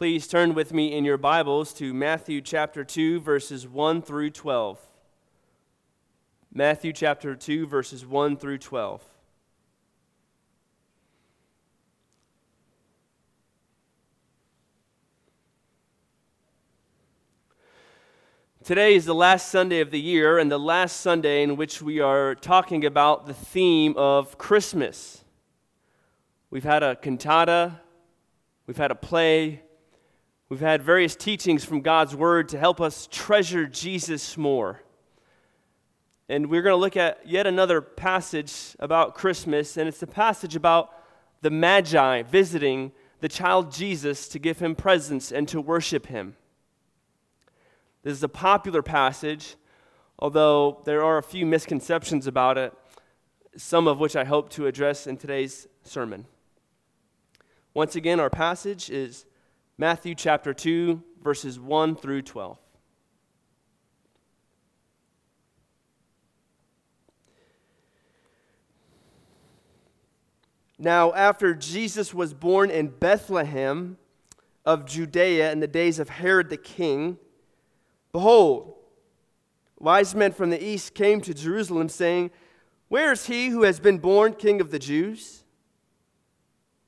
Please turn with me in your Bibles to Matthew chapter 2, verses 1 through 12. Matthew chapter 2, verses 1 through 12. Today is the last Sunday of the year and the last Sunday in which we are talking about the theme of Christmas. We've had a cantata, we've had a play, we've had various teachings from God's Word to help us treasure Jesus more. And we're going to look at yet another passage about Christmas, and it's a passage about the Magi visiting the child Jesus to give him presents and to worship him. This is a popular passage, although there are a few misconceptions about it, some of which I hope to address in today's sermon. Once again, our passage is Matthew chapter 2, verses 1 through 12. Now, after Jesus was born in Bethlehem of Judea in the days of Herod the king, Behold, wise men from the east came to Jerusalem, saying, Where is he who has been born king of the Jews?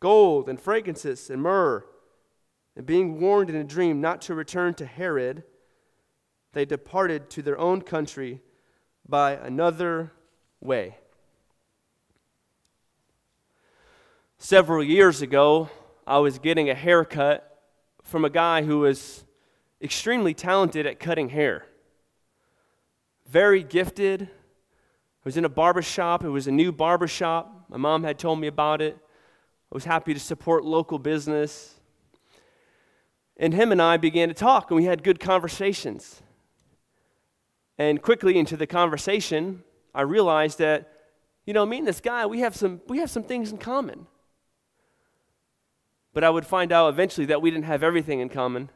gold and frankincense and myrrh. And being warned in a dream not to return to Herod, they departed to their own country by another way. Several years ago, I was getting a haircut from a guy who was extremely talented at cutting hair. Very gifted. I was in a barber shop. It was a new barber shop. My mom had told me about it. I was happy to support local business. And him and I began to talk, and we had good conversations. And quickly into the conversation, I realized that, you know, me and this guy, we have some, we have some things in common. But I would find out eventually that we didn't have everything in common.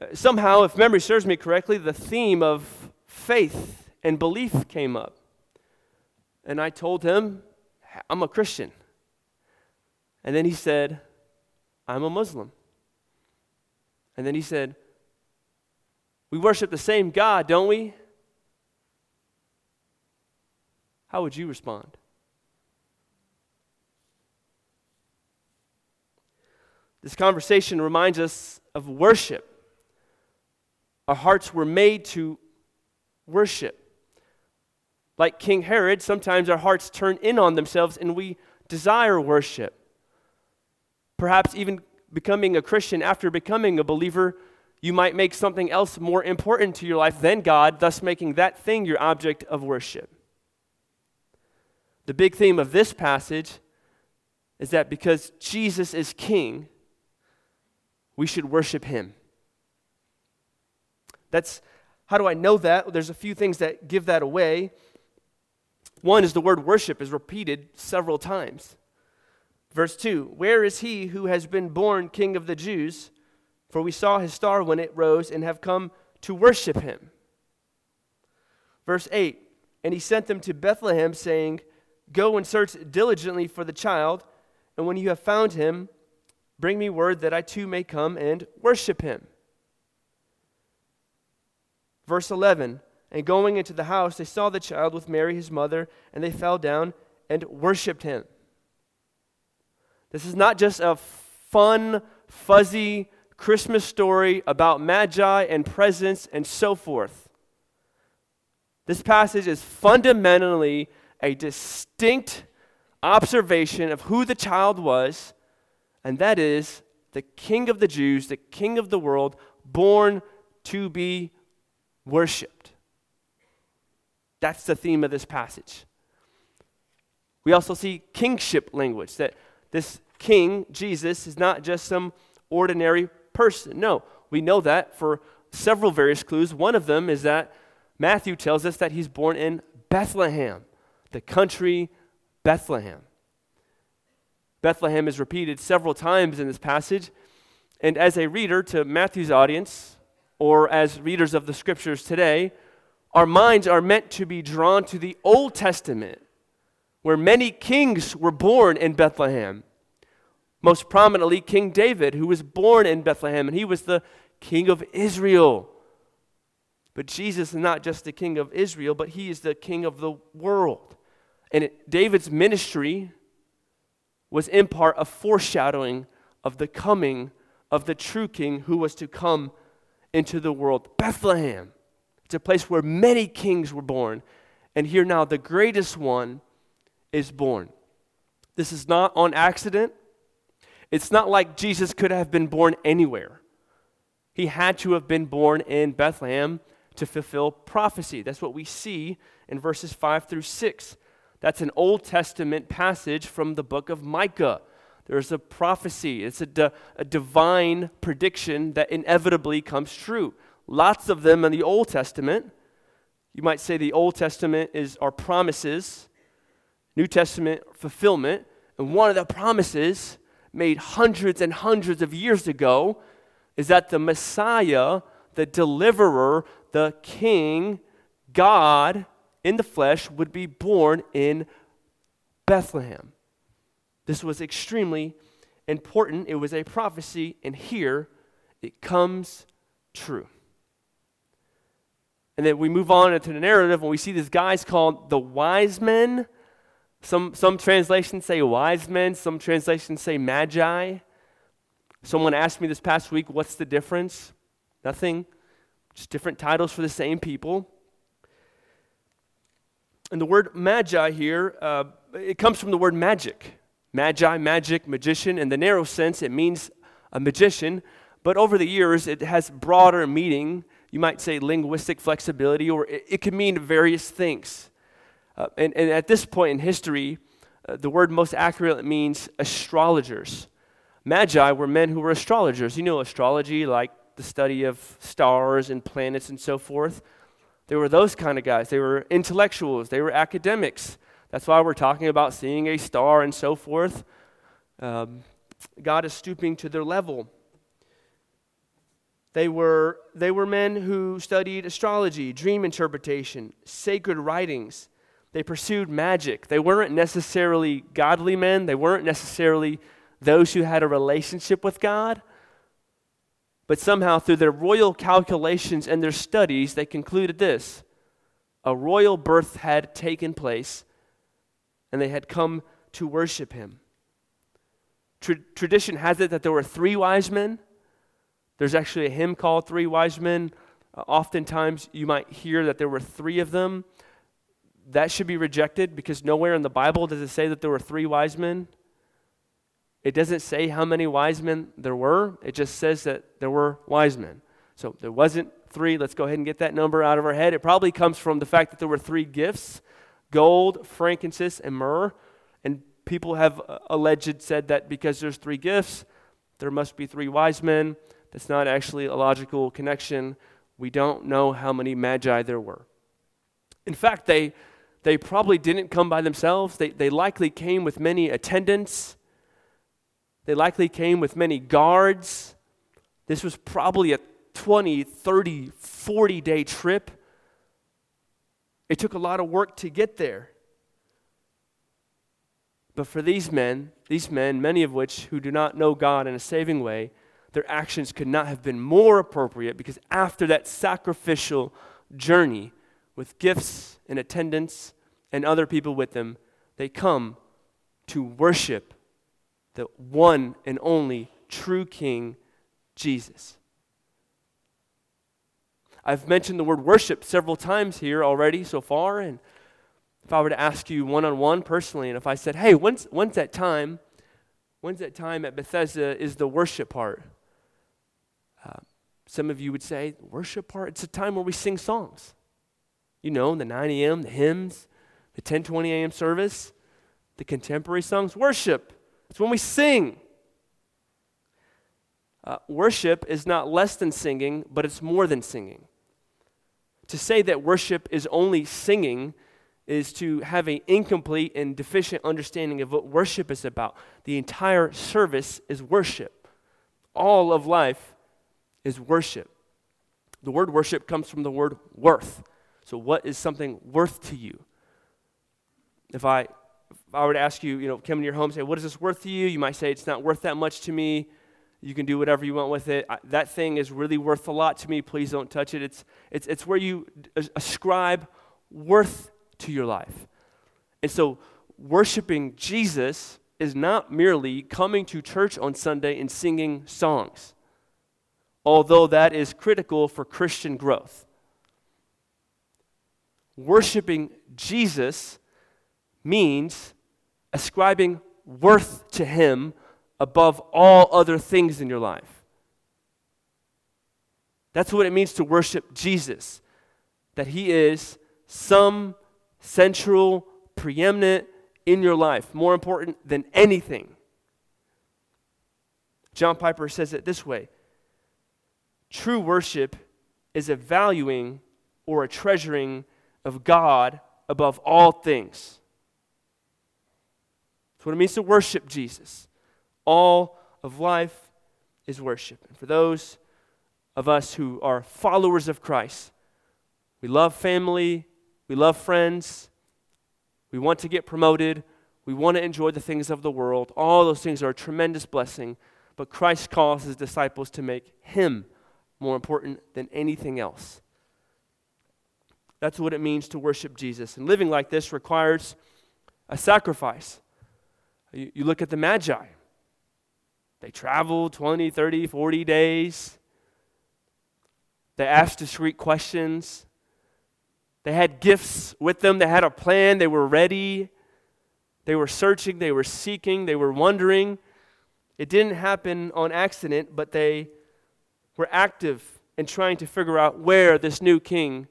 Uh, somehow, if memory serves me correctly, the theme of faith and belief came up. And I told him, I'm a Christian. And then he said, I'm a Muslim. And then he said, We worship the same God, don't we? How would you respond? This conversation reminds us of worship. Our hearts were made to worship. Like King Herod, sometimes our hearts turn in on themselves and we desire worship. Perhaps even becoming a Christian after becoming a believer, you might make something else more important to your life than God, thus making that thing your object of worship. The big theme of this passage is that because Jesus is king, we should worship him. That's how do I know that? There's a few things that give that away. One is the word worship is repeated several times. Verse 2 Where is he who has been born king of the Jews? for we saw his star when it rose and have come to worship him. Verse 8 And he sent them to Bethlehem, saying, Go and search diligently for the child, and when you have found him, bring me word that I too may come and worship him. Verse 11 And going into the house, they saw the child with Mary, his mother, and they fell down and worshiped him. This is not just a fun, fuzzy Christmas story about magi and presents and so forth. This passage is fundamentally a distinct observation of who the child was, and that is the King of the Jews, the King of the world, born to be worshiped. That's the theme of this passage. We also see kingship language that this king, Jesus, is not just some ordinary person. No, we know that for several various clues. One of them is that Matthew tells us that he's born in Bethlehem, the country Bethlehem. Bethlehem is repeated several times in this passage. And as a reader to Matthew's audience, or as readers of the scriptures today, our minds are meant to be drawn to the Old Testament, where many kings were born in Bethlehem. Most prominently, King David, who was born in Bethlehem, and he was the king of Israel. But Jesus is not just the king of Israel, but he is the king of the world. And it, David's ministry was in part a foreshadowing of the coming of the true king who was to come into the world. Bethlehem. It's a place where many kings were born. And here now, the greatest one is born. This is not on accident. It's not like Jesus could have been born anywhere. He had to have been born in Bethlehem to fulfill prophecy. That's what we see in verses 5 through 6. That's an Old Testament passage from the book of Micah. There's a prophecy, it's a, di- a divine prediction that inevitably comes true. Lots of them in the Old Testament. You might say the Old Testament is our promises, New Testament fulfillment. And one of the promises made hundreds and hundreds of years ago is that the Messiah, the deliverer, the King, God in the flesh, would be born in Bethlehem. This was extremely important. It was a prophecy, and here it comes true. And then we move on into the narrative, and we see these guys called the wise men some, some translations say wise men, some translations say magi. Someone asked me this past week, what's the difference? Nothing, just different titles for the same people. And the word magi here, uh, it comes from the word magic. Magi, magic, magician. In the narrow sense, it means a magician. But over the years, it has broader meaning. You might say linguistic flexibility, or it, it can mean various things. Uh, and, and, at this point in history, uh, the word most accurately means astrologers. Magi were men who were astrologers. You know astrology, like the study of stars and planets and so forth. They were those kind of guys. They were intellectuals, they were academics. That's why we're talking about seeing a star and so forth. Um, God is stooping to their level. They were, they were men who studied astrology, dream interpretation, sacred writings. They pursued magic. They weren't necessarily godly men, they weren't necessarily those who had a relationship with God. But somehow, through their royal calculations and their studies, they concluded this a royal birth had taken place, and they had come to worship him. Tra- tradition has it that there were three wise men. There's actually a hymn called Three Wise Men. Uh, oftentimes, you might hear that there were three of them that should be rejected because nowhere in the Bible does it say that there were three wise men. It doesn't say how many wise men there were, it just says that there were wise men. So there wasn't three. Let's go ahead and get that number out of our head. It probably comes from the fact that there were three gifts gold, frankincense, and myrrh. And people have uh, alleged said that because there's three gifts, there must be three wise men. That's not actually a logical connection. We don't know how many magi there were. In fact, they they probably didn't come by themselves. They, they likely came with many attendants. They likely came with many guards. This was probably a 20, 30, 40 day trip. It took a lot of work to get there. But for these men, these men, many of which who do not know God in a saving way, their actions could not have been more appropriate because after that sacrificial journey with gifts and attendance and other people with them, they come to worship the one and only true King, Jesus. I've mentioned the word worship several times here already so far, and if I were to ask you one on one personally, and if I said, hey, when's, when's that time? When's that time at Bethesda is the worship part? Uh, some of you would say, worship part, it's a time where we sing songs. You know, the 9 a.m., the hymns, the 10:20 a.m. service, the contemporary songs. Worship. It's when we sing. Uh, worship is not less than singing, but it's more than singing. To say that worship is only singing is to have an incomplete and deficient understanding of what worship is about. The entire service is worship. All of life is worship. The word worship comes from the word worth. So, what is something worth to you? If I, if I were to ask you, you know, come in your home, say, what is this worth to you? You might say, it's not worth that much to me. You can do whatever you want with it. I, that thing is really worth a lot to me. Please don't touch it. It's, it's, it's where you ascribe worth to your life. And so, worshiping Jesus is not merely coming to church on Sunday and singing songs, although that is critical for Christian growth. Worshiping Jesus means ascribing worth to Him above all other things in your life. That's what it means to worship Jesus, that He is some central, preeminent in your life, more important than anything. John Piper says it this way True worship is a valuing or a treasuring of God above all things. What it means to worship Jesus. All of life is worship. And for those of us who are followers of Christ, we love family, we love friends. We want to get promoted. We want to enjoy the things of the world. All those things are a tremendous blessing. But Christ calls his disciples to make him more important than anything else. That's what it means to worship Jesus. And living like this requires a sacrifice. You, look at the Magi, they traveled 20, 30, 40 days. They asked discreet questions. They had gifts with them, they had a plan, they were ready. They were searching, they were seeking, they were wondering. It didn't happen on accident, but they were active in trying to figure out where this new king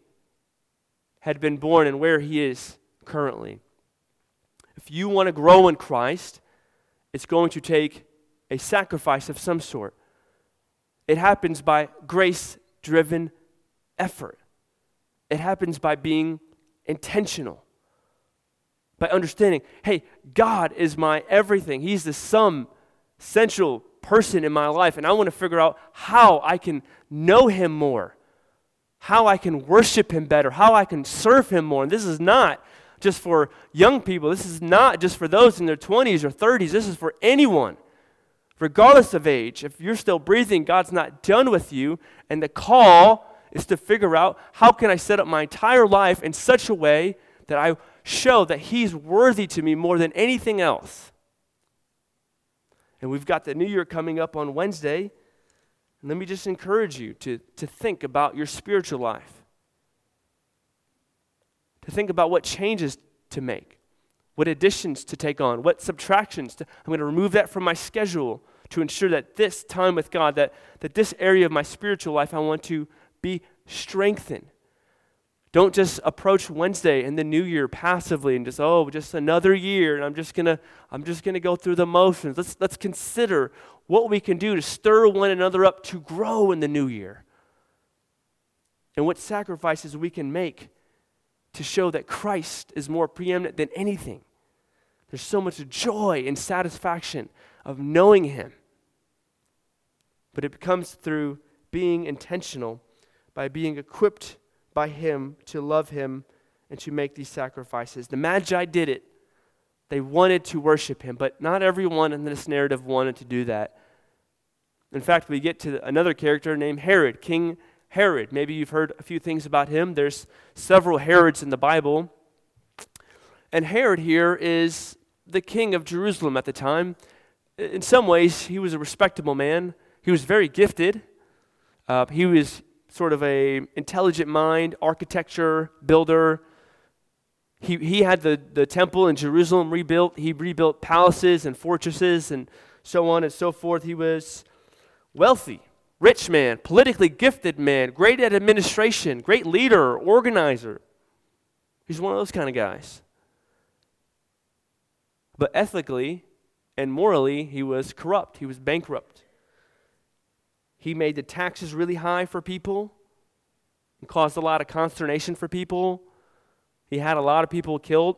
had been born and where he is currently. If you want to grow in Christ, it's going to take a sacrifice of some sort. It happens by grace driven effort. It happens by being intentional, by understanding, hey, God is my everything. He's the sum, central person in my life, and I want to figure out how I can know Him more, how I can worship Him better, how I can serve Him more. And this is not just for young people, this is not just for those in their 20s or 30s, this is for anyone. Regardless of age, if you're still breathing, God's not done with you, and the call is to figure out how can I set up my entire life in such a way that I show that he's worthy to me more than anything else. And we've got the new year coming up on Wednesday. Let me just encourage you to, to think about your spiritual life, to think about what changes to make, what additions to take on, what subtractions. To, I'm going to remove that from my schedule to ensure that this time with God, that, that this area of my spiritual life, I want to be strengthened. Don't just approach Wednesday and the new year passively and just, oh, just another year, and I'm just gonna, I'm just gonna go through the motions. Let's let's consider what we can do to stir one another up to grow in the new year. And what sacrifices we can make to show that Christ is more preeminent than anything. There's so much joy and satisfaction of knowing Him but it comes through being intentional, by being equipped by Him to love Him and to make these sacrifices. The Magi did it. They wanted to worship Him, but not everyone in this narrative wanted to do that. In fact, we get to another character named Herod, King Herod. Maybe you've heard a few things about him. There's several Herods in the Bible. And Herod here is the king of Jerusalem at the time. In some ways, he was a respectable man. He was very gifted. Uh, he was sort of a intelligent mind, architecture, builder. He, he had the, the temple in Jerusalem rebuilt. He rebuilt palaces and fortresses and so on and so forth. He was wealthy, rich man, politically gifted man, great at administration, great leader, organizer. He's one of those kind of guys. But ethically and morally, he was corrupt. He was bankrupt. He made the taxes really high for people and caused a lot of consternation for people. He had a lot of people killed,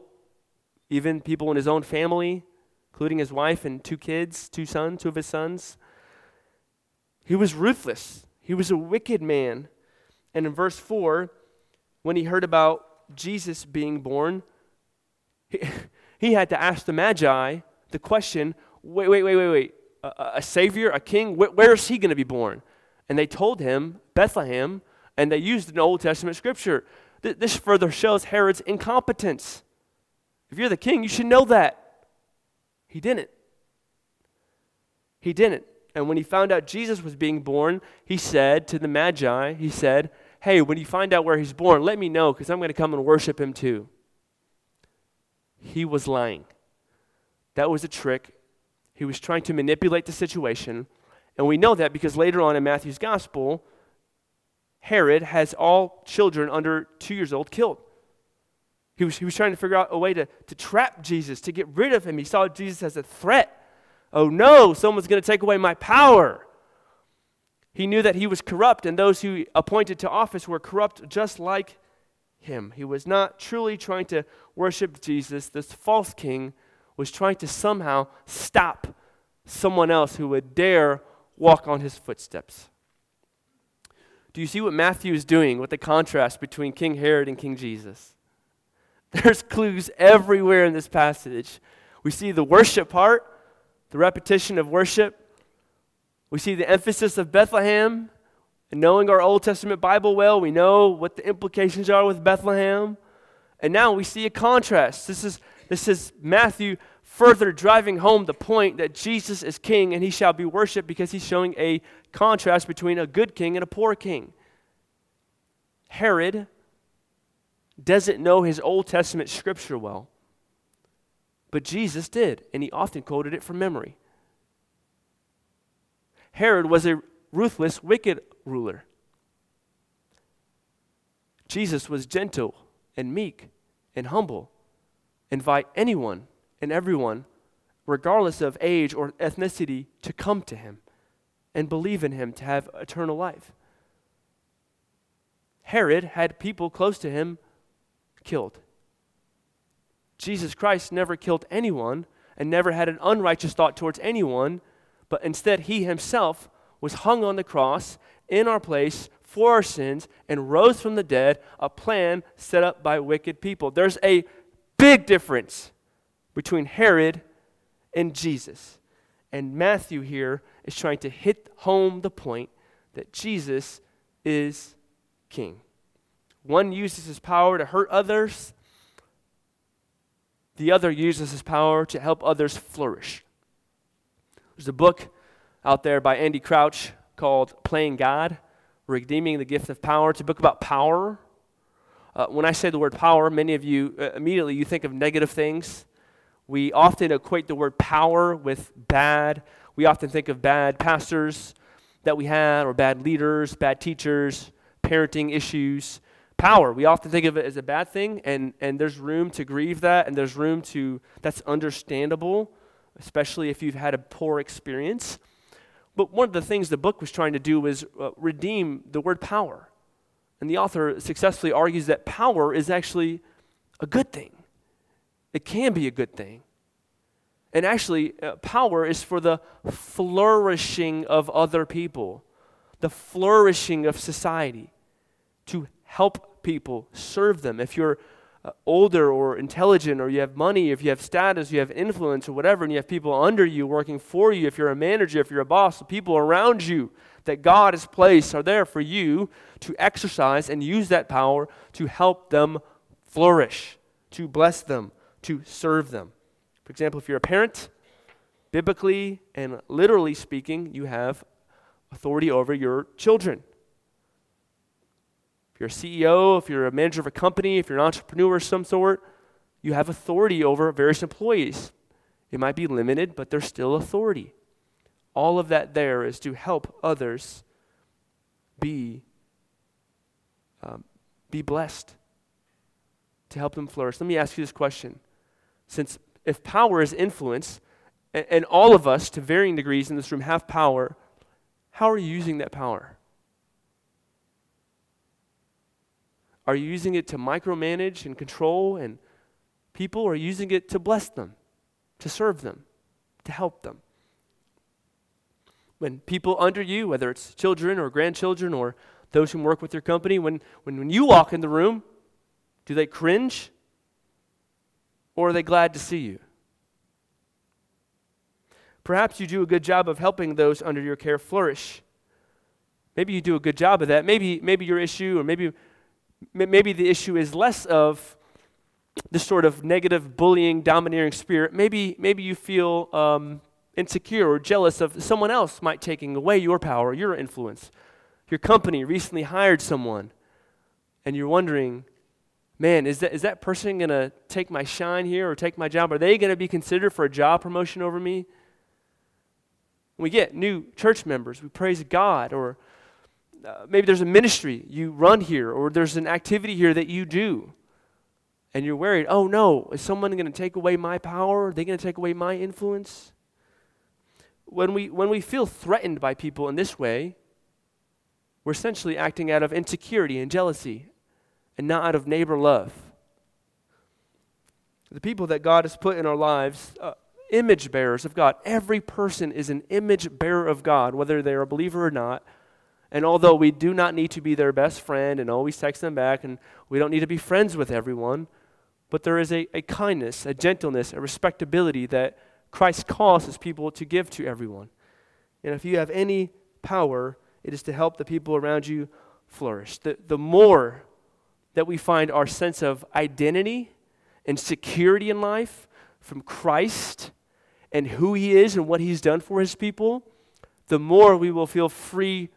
even people in his own family, including his wife and two kids, two sons, two of his sons. He was ruthless. He was a wicked man. And in verse 4, when he heard about Jesus being born, he, he had to ask the Magi the question wait, wait, wait, wait, wait. A, a savior, a king, wh- where is he going to be born? And they told him, Bethlehem, and they used an Old Testament scripture. Th- this further shows Herod's incompetence. If you're the king, you should know that. He didn't. He didn't. And when he found out Jesus was being born, he said to the Magi, he said, Hey, when you find out where he's born, let me know because I'm going to come and worship him too. He was lying. That was a trick. He was trying to manipulate the situation. And we know that because later on in Matthew's gospel, Herod has all children under two years old killed. He was, he was trying to figure out a way to, to trap Jesus, to get rid of him. He saw Jesus as a threat. Oh no, someone's going to take away my power. He knew that he was corrupt, and those who appointed to office were corrupt just like him. He was not truly trying to worship Jesus. This false king was trying to somehow stop someone else who would dare walk on his footsteps. Do you see what Matthew is doing with the contrast between King Herod and King Jesus? There's clues everywhere in this passage. We see the worship part, the repetition of worship. We see the emphasis of Bethlehem. And knowing our Old Testament Bible well, we know what the implications are with Bethlehem. And now we see a contrast. This is, this is Matthew further driving home the point that Jesus is king and he shall be worshiped because he's showing a contrast between a good king and a poor king. Herod doesn't know his Old Testament scripture well. But Jesus did, and he often quoted it from memory. Herod was a ruthless, wicked ruler. Jesus was gentle and meek and humble. Invite anyone and everyone, regardless of age or ethnicity, to come to him and believe in him to have eternal life. Herod had people close to him killed. Jesus Christ never killed anyone and never had an unrighteous thought towards anyone, but instead he himself was hung on the cross in our place for our sins and rose from the dead, a plan set up by wicked people. There's a big difference between Herod and Jesus. And Matthew here is trying to hit home the point that Jesus is king. One uses his power to hurt others, the other uses his power to help others flourish. There's a book out there by Andy Crouch called Playing God Redeeming the Gift of Power. It's a book about power. Uh, when I say the word power, many of you uh, immediately you think of negative things. We often equate the word power with bad. We often think of bad pastors that we had, or bad leaders, bad teachers, parenting issues power. We often think of it as a bad thing, and, and there's room to grieve that, and there's room to, that's understandable, especially if you've had a poor experience. But one of the things the book was trying to do was uh, redeem the word power. And the author successfully argues that power is actually a good thing, it can be a good thing. And actually, uh, power is for the flourishing of other people, the flourishing of society, to help people, serve them. If you're uh, older or intelligent, or you have money, if you have status, you have influence, or whatever, and you have people under you working for you, if you're a manager, if you're a boss, the people around you that God has placed are there for you to exercise and use that power to help them flourish, to bless them, to serve them. For example, if you're a parent, biblically and literally speaking, you have authority over your children. If you're a CEO, if you're a manager of a company, if you're an entrepreneur of some sort, you have authority over various employees. It might be limited, but there's still authority. All of that there is to help others be, um, be blessed, to help them flourish. Let me ask you this question. Since if power is influence, and, and all of us to varying degrees in this room have power, how are you using that power? Are you using it to micromanage and control and people, or are you using it to bless them, to serve them, to help them? When people under you, whether it's children or grandchildren or those who work with your company, when, when, when you walk in the room, do they cringe? Or are they glad to see you? Perhaps you do a good job of helping those under your care flourish. Maybe you do a good job of that. Maybe, maybe your issue, or maybe, maybe the issue is less of this sort of negative, bullying, domineering spirit. Maybe, maybe you feel um, insecure or jealous of someone else might taking away your power, your influence. Your company recently hired someone, and you're wondering, man, is that, is that person going to take my shine here or take my job? Are they going to be considered for a job promotion over me? When we get new church members, we praise God, or uh, maybe there's a ministry you run here, or there's an activity here that you do, and you're worried, oh no, is someone going to take away my power? Are they going to take away my influence? When we, when we feel threatened by people in this way, we're essentially acting out of insecurity and jealousy and not out of neighbor love. The people that God has put in our lives, uh, image bearers of God. Every person is an image bearer of God, whether they're a believer or not. And although we do not need to be their best friend and always text them back, and we don't need to be friends with everyone, but there is a, a kindness, a gentleness, a respectability that Christ calls his people to give to everyone. And if you have any power, it is to help the people around you flourish. The, the more that we find our sense of identity and security in life from Christ and who He is and what He's done for His people, the more we will feel free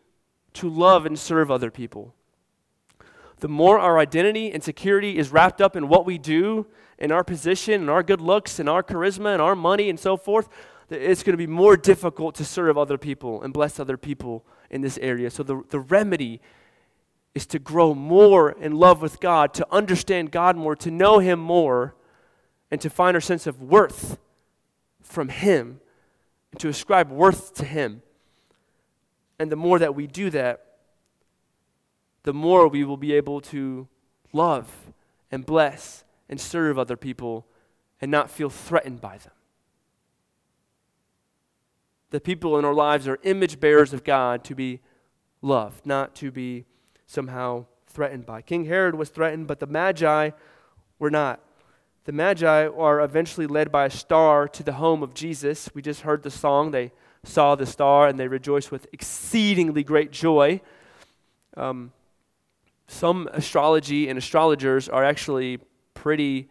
to love and serve other people. The more our identity and security is wrapped up in what we do, in our position, and our good looks, and our charisma, and our money, and so forth, it's going to be more difficult to serve other people and bless other people in this area. So, the, the remedy is to grow more in love with God, to understand God more, to know Him more, and to find our sense of worth from Him, and to ascribe worth to Him. And the more that we do that, the more we will be able to love and bless and serve other people and not feel threatened by them. The people in our lives are image bearers of God to be loved, not to be somehow threatened by. King Herod was threatened, but the Magi were not. The Magi are eventually led by a star to the home of Jesus. We just heard the song. They saw the star and they rejoiced with exceedingly great joy. Um, some astrology and astrologers are actually pretty,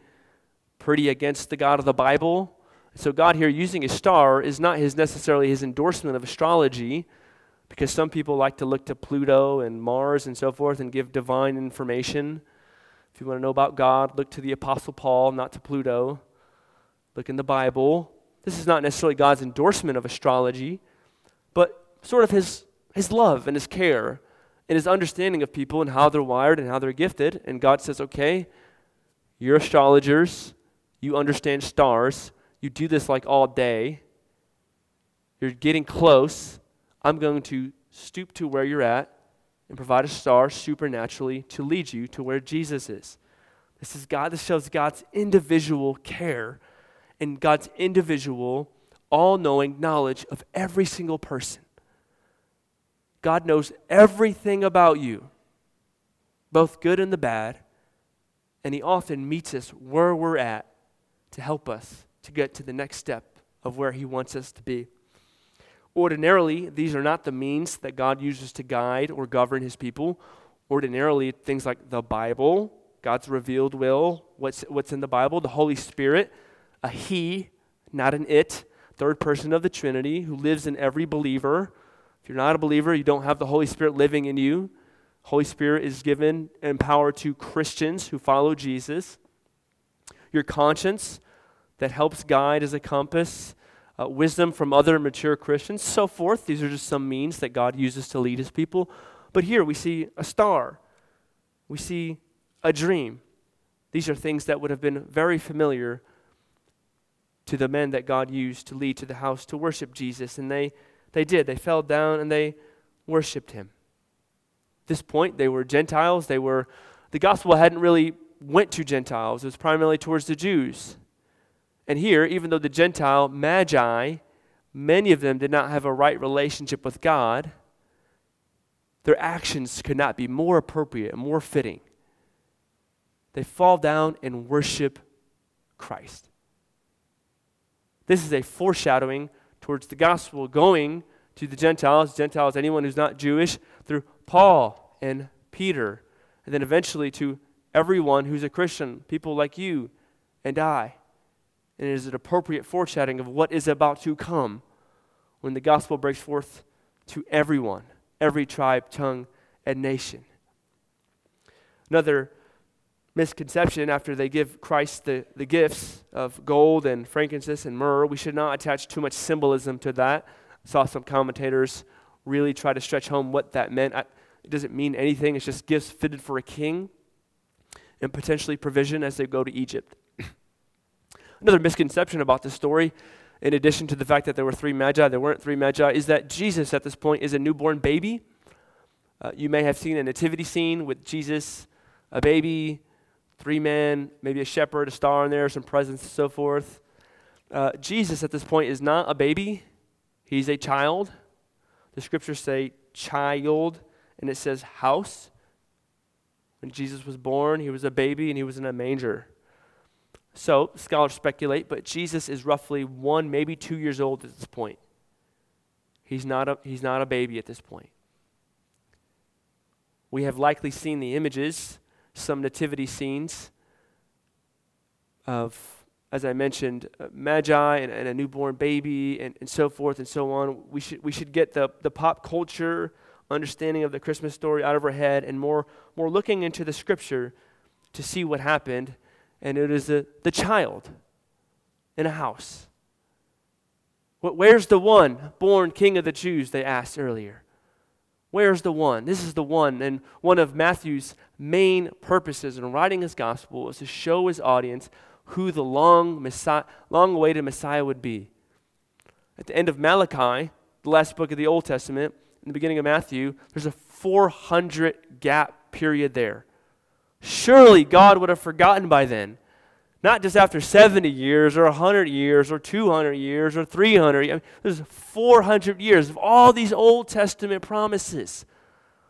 pretty against the God of the Bible. So God here using a star is not his necessarily his endorsement of astrology because some people like to look to Pluto and Mars and so forth and give divine information. If you want to know about God, look to the Apostle Paul, not to Pluto. Look in the Bible. This is not necessarily God's endorsement of astrology, but sort of his, his love and his care and his understanding of people and how they're wired and how they're gifted. And God says, okay, you're astrologers, you understand stars, you do this like all day, you're getting close. I'm going to stoop to where you're at and provide a star supernaturally to lead you to where Jesus is. This is God, this shows God's individual care and God's individual, all knowing knowledge of every single person. God knows everything about you, both good and the bad, and He often meets us where we're at to help us to get to the next step of where He wants us to be. Ordinarily, these are not the means that God uses to guide or govern His people. Ordinarily, things like the Bible, God's revealed will, what's, what's in the Bible, the Holy Spirit, a He, not an it, third person of the Trinity who lives in every believer. If you're not a believer, you don't have the Holy Spirit living in you. Holy Spirit is given and power to Christians who follow Jesus. Your conscience that helps guide as a compass, uh, wisdom from other mature Christians, so forth. These are just some means that God uses to lead his people. But here we see a star. We see a dream. These are things that would have been very familiar to the men that God used to lead to the house to worship Jesus. And they, they did. They fell down and they worshiped him. At this point, they were Gentiles. They were, the gospel hadn't really went to Gentiles. It was primarily towards the Jews. And here, even though the Gentile magi, many of them did not have a right relationship with God, their actions could not be more appropriate and more fitting they fall down and worship Christ. This is a foreshadowing towards the gospel going to the Gentiles, Gentiles, anyone who's not Jewish, through Paul and Peter, and then eventually to everyone who's a Christian, people like you and I. And it is an appropriate foreshadowing of what is about to come when the gospel breaks forth to everyone, every tribe, tongue, and nation. Another misconception after they give Christ the, the gifts of gold and frankincense and myrrh. We should not attach too much symbolism to that. I saw some commentators really try to stretch home what that meant. I, it doesn't mean anything, it's just gifts fitted for a king and potentially provision as they go to Egypt. Another misconception about this story, in addition to the fact that there were three magi, there weren't three magi, is that Jesus at this point is a newborn baby. Uh, you may have seen a nativity scene with Jesus, a baby, three men, maybe a shepherd, a star in there, some presents, and so forth. Uh, Jesus at this point is not a baby, he's a child. The scriptures say child, and it says house. When Jesus was born, he was a baby and he was in a manger. So, scholars speculate, but Jesus is roughly one, maybe two years old at this point. He's not a, he's not a baby at this point. We have likely seen the images some nativity scenes of, as I mentioned, uh, magi and, and, a newborn baby and, and so forth and so on. We should, we should get the, the pop culture understanding of the Christmas story out of our head and more, more looking into the scripture to see what happened. And it is a, the child in a house. Where's the one born king of the Jews? They asked earlier. Where's the one? This is the one. And one of Matthew's main purposes in writing his gospel was to show his audience who the long, Messiah, long awaited Messiah would be. At the end of Malachi, the last book of the Old Testament, in the beginning of Matthew, there's a 400 gap period there. Surely God would have forgotten by then not just after 70 years or 100 years or 200 years or 300. I mean, there's 400 years of all these Old Testament promises.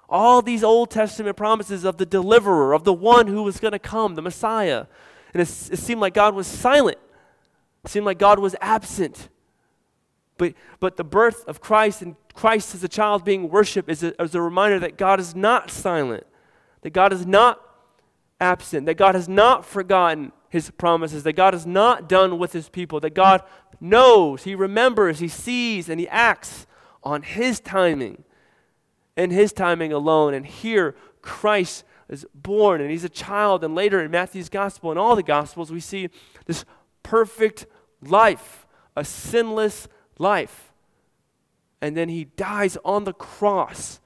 All these Old Testament promises of the deliverer, of the one who was going to come, the Messiah. And it, it seemed like God was silent. It seemed like God was absent. But, but the birth of Christ and Christ as a child being worshiped is a, is a reminder that God is not silent, that God is not absent, that God has not forgotten his promises, that God is not done with his people, that God knows, he remembers, he sees, and he acts on his timing and his timing alone. And here, Christ is born, and he's a child. And later in Matthew's gospel and all the gospels, we see this perfect life, a sinless life. And then he dies on the cross,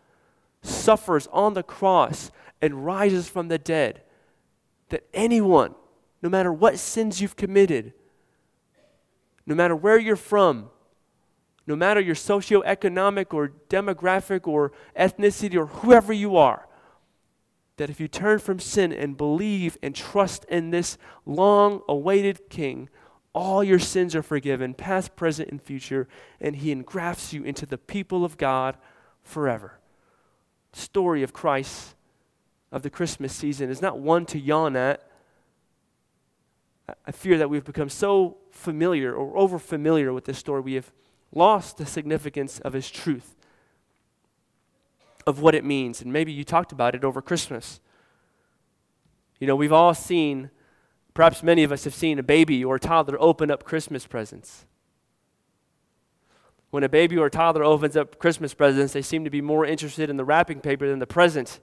suffers on the cross, and rises from the dead. That anyone no matter what sins you've committed, no matter where you're from, no matter your socioeconomic or demographic or ethnicity or whoever you are, that if you turn from sin and believe and trust in this long awaited King, all your sins are forgiven, past, present, and future, and he engrafts you into the people of God forever. Story of Christ of the Christmas season is not one to yawn at. I fear that we've become so familiar or over familiar with this story, we have lost the significance of his truth, of what it means. And maybe you talked about it over Christmas. You know, we've all seen Perhaps many of us have seen a baby or a toddler open up Christmas presents. When a baby or a toddler opens up Christmas presents, they seem to be more interested in the wrapping paper than the present.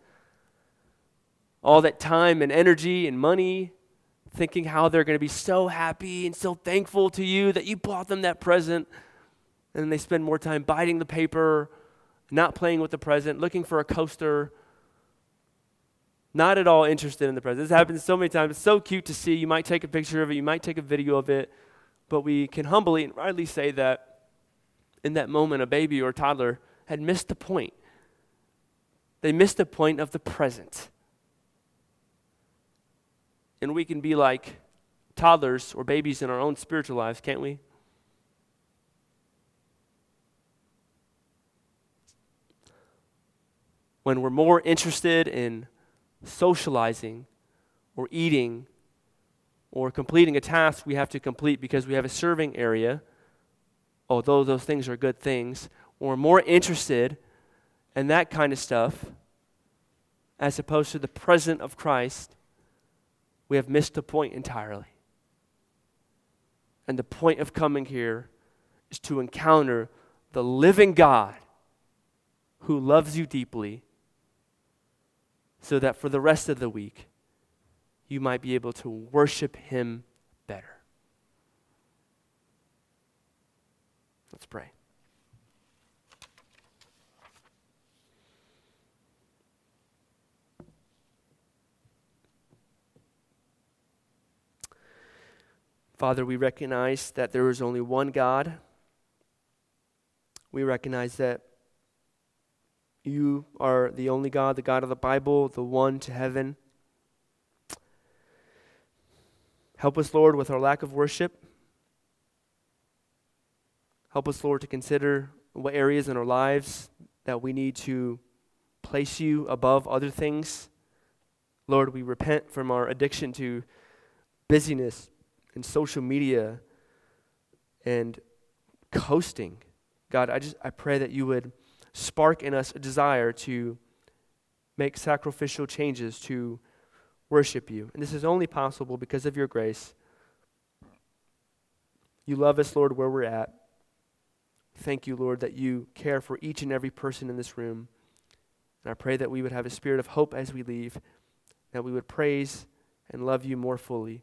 All that time and energy and money, thinking how they're going to be so happy and so thankful to you that you bought them that present. And they spend more time biting the paper, not playing with the present, looking for a coaster, not at all interested in the present. This happens so many times. It's so cute to see. You might take a picture of it, you might take a video of it, but we can humbly and rightly say that in that moment, a baby or a toddler had missed the point. They missed the point of the present. And we can be like toddlers or babies in our own spiritual lives, can't we? When we're more interested in socializing or eating or completing a task we have to complete because we have a serving area, although those things are good things, or more interested in that kind of stuff as opposed to the present of Christ, we have missed the point entirely. And the point of coming here is to encounter the living God who loves you deeply so that for the rest of the week, you might be able to worship Him better. Let's pray. Father, we recognize that there is only one God. We recognize that you are the only God, the God of the Bible, the one to heaven. Help us, Lord, with our lack of worship. Help us, Lord, to consider what areas in our lives that we need to place you above other things. Lord, we repent from our addiction to busyness and social media and coasting. God, I just I pray that you would spark in us a desire to make sacrificial changes to worship you. And this is only possible because of your grace. You love us, Lord, where we're at. Thank you, Lord, that you care for each and every person in this room. And I pray that we would have a spirit of hope as we leave, that we would praise and love you more fully.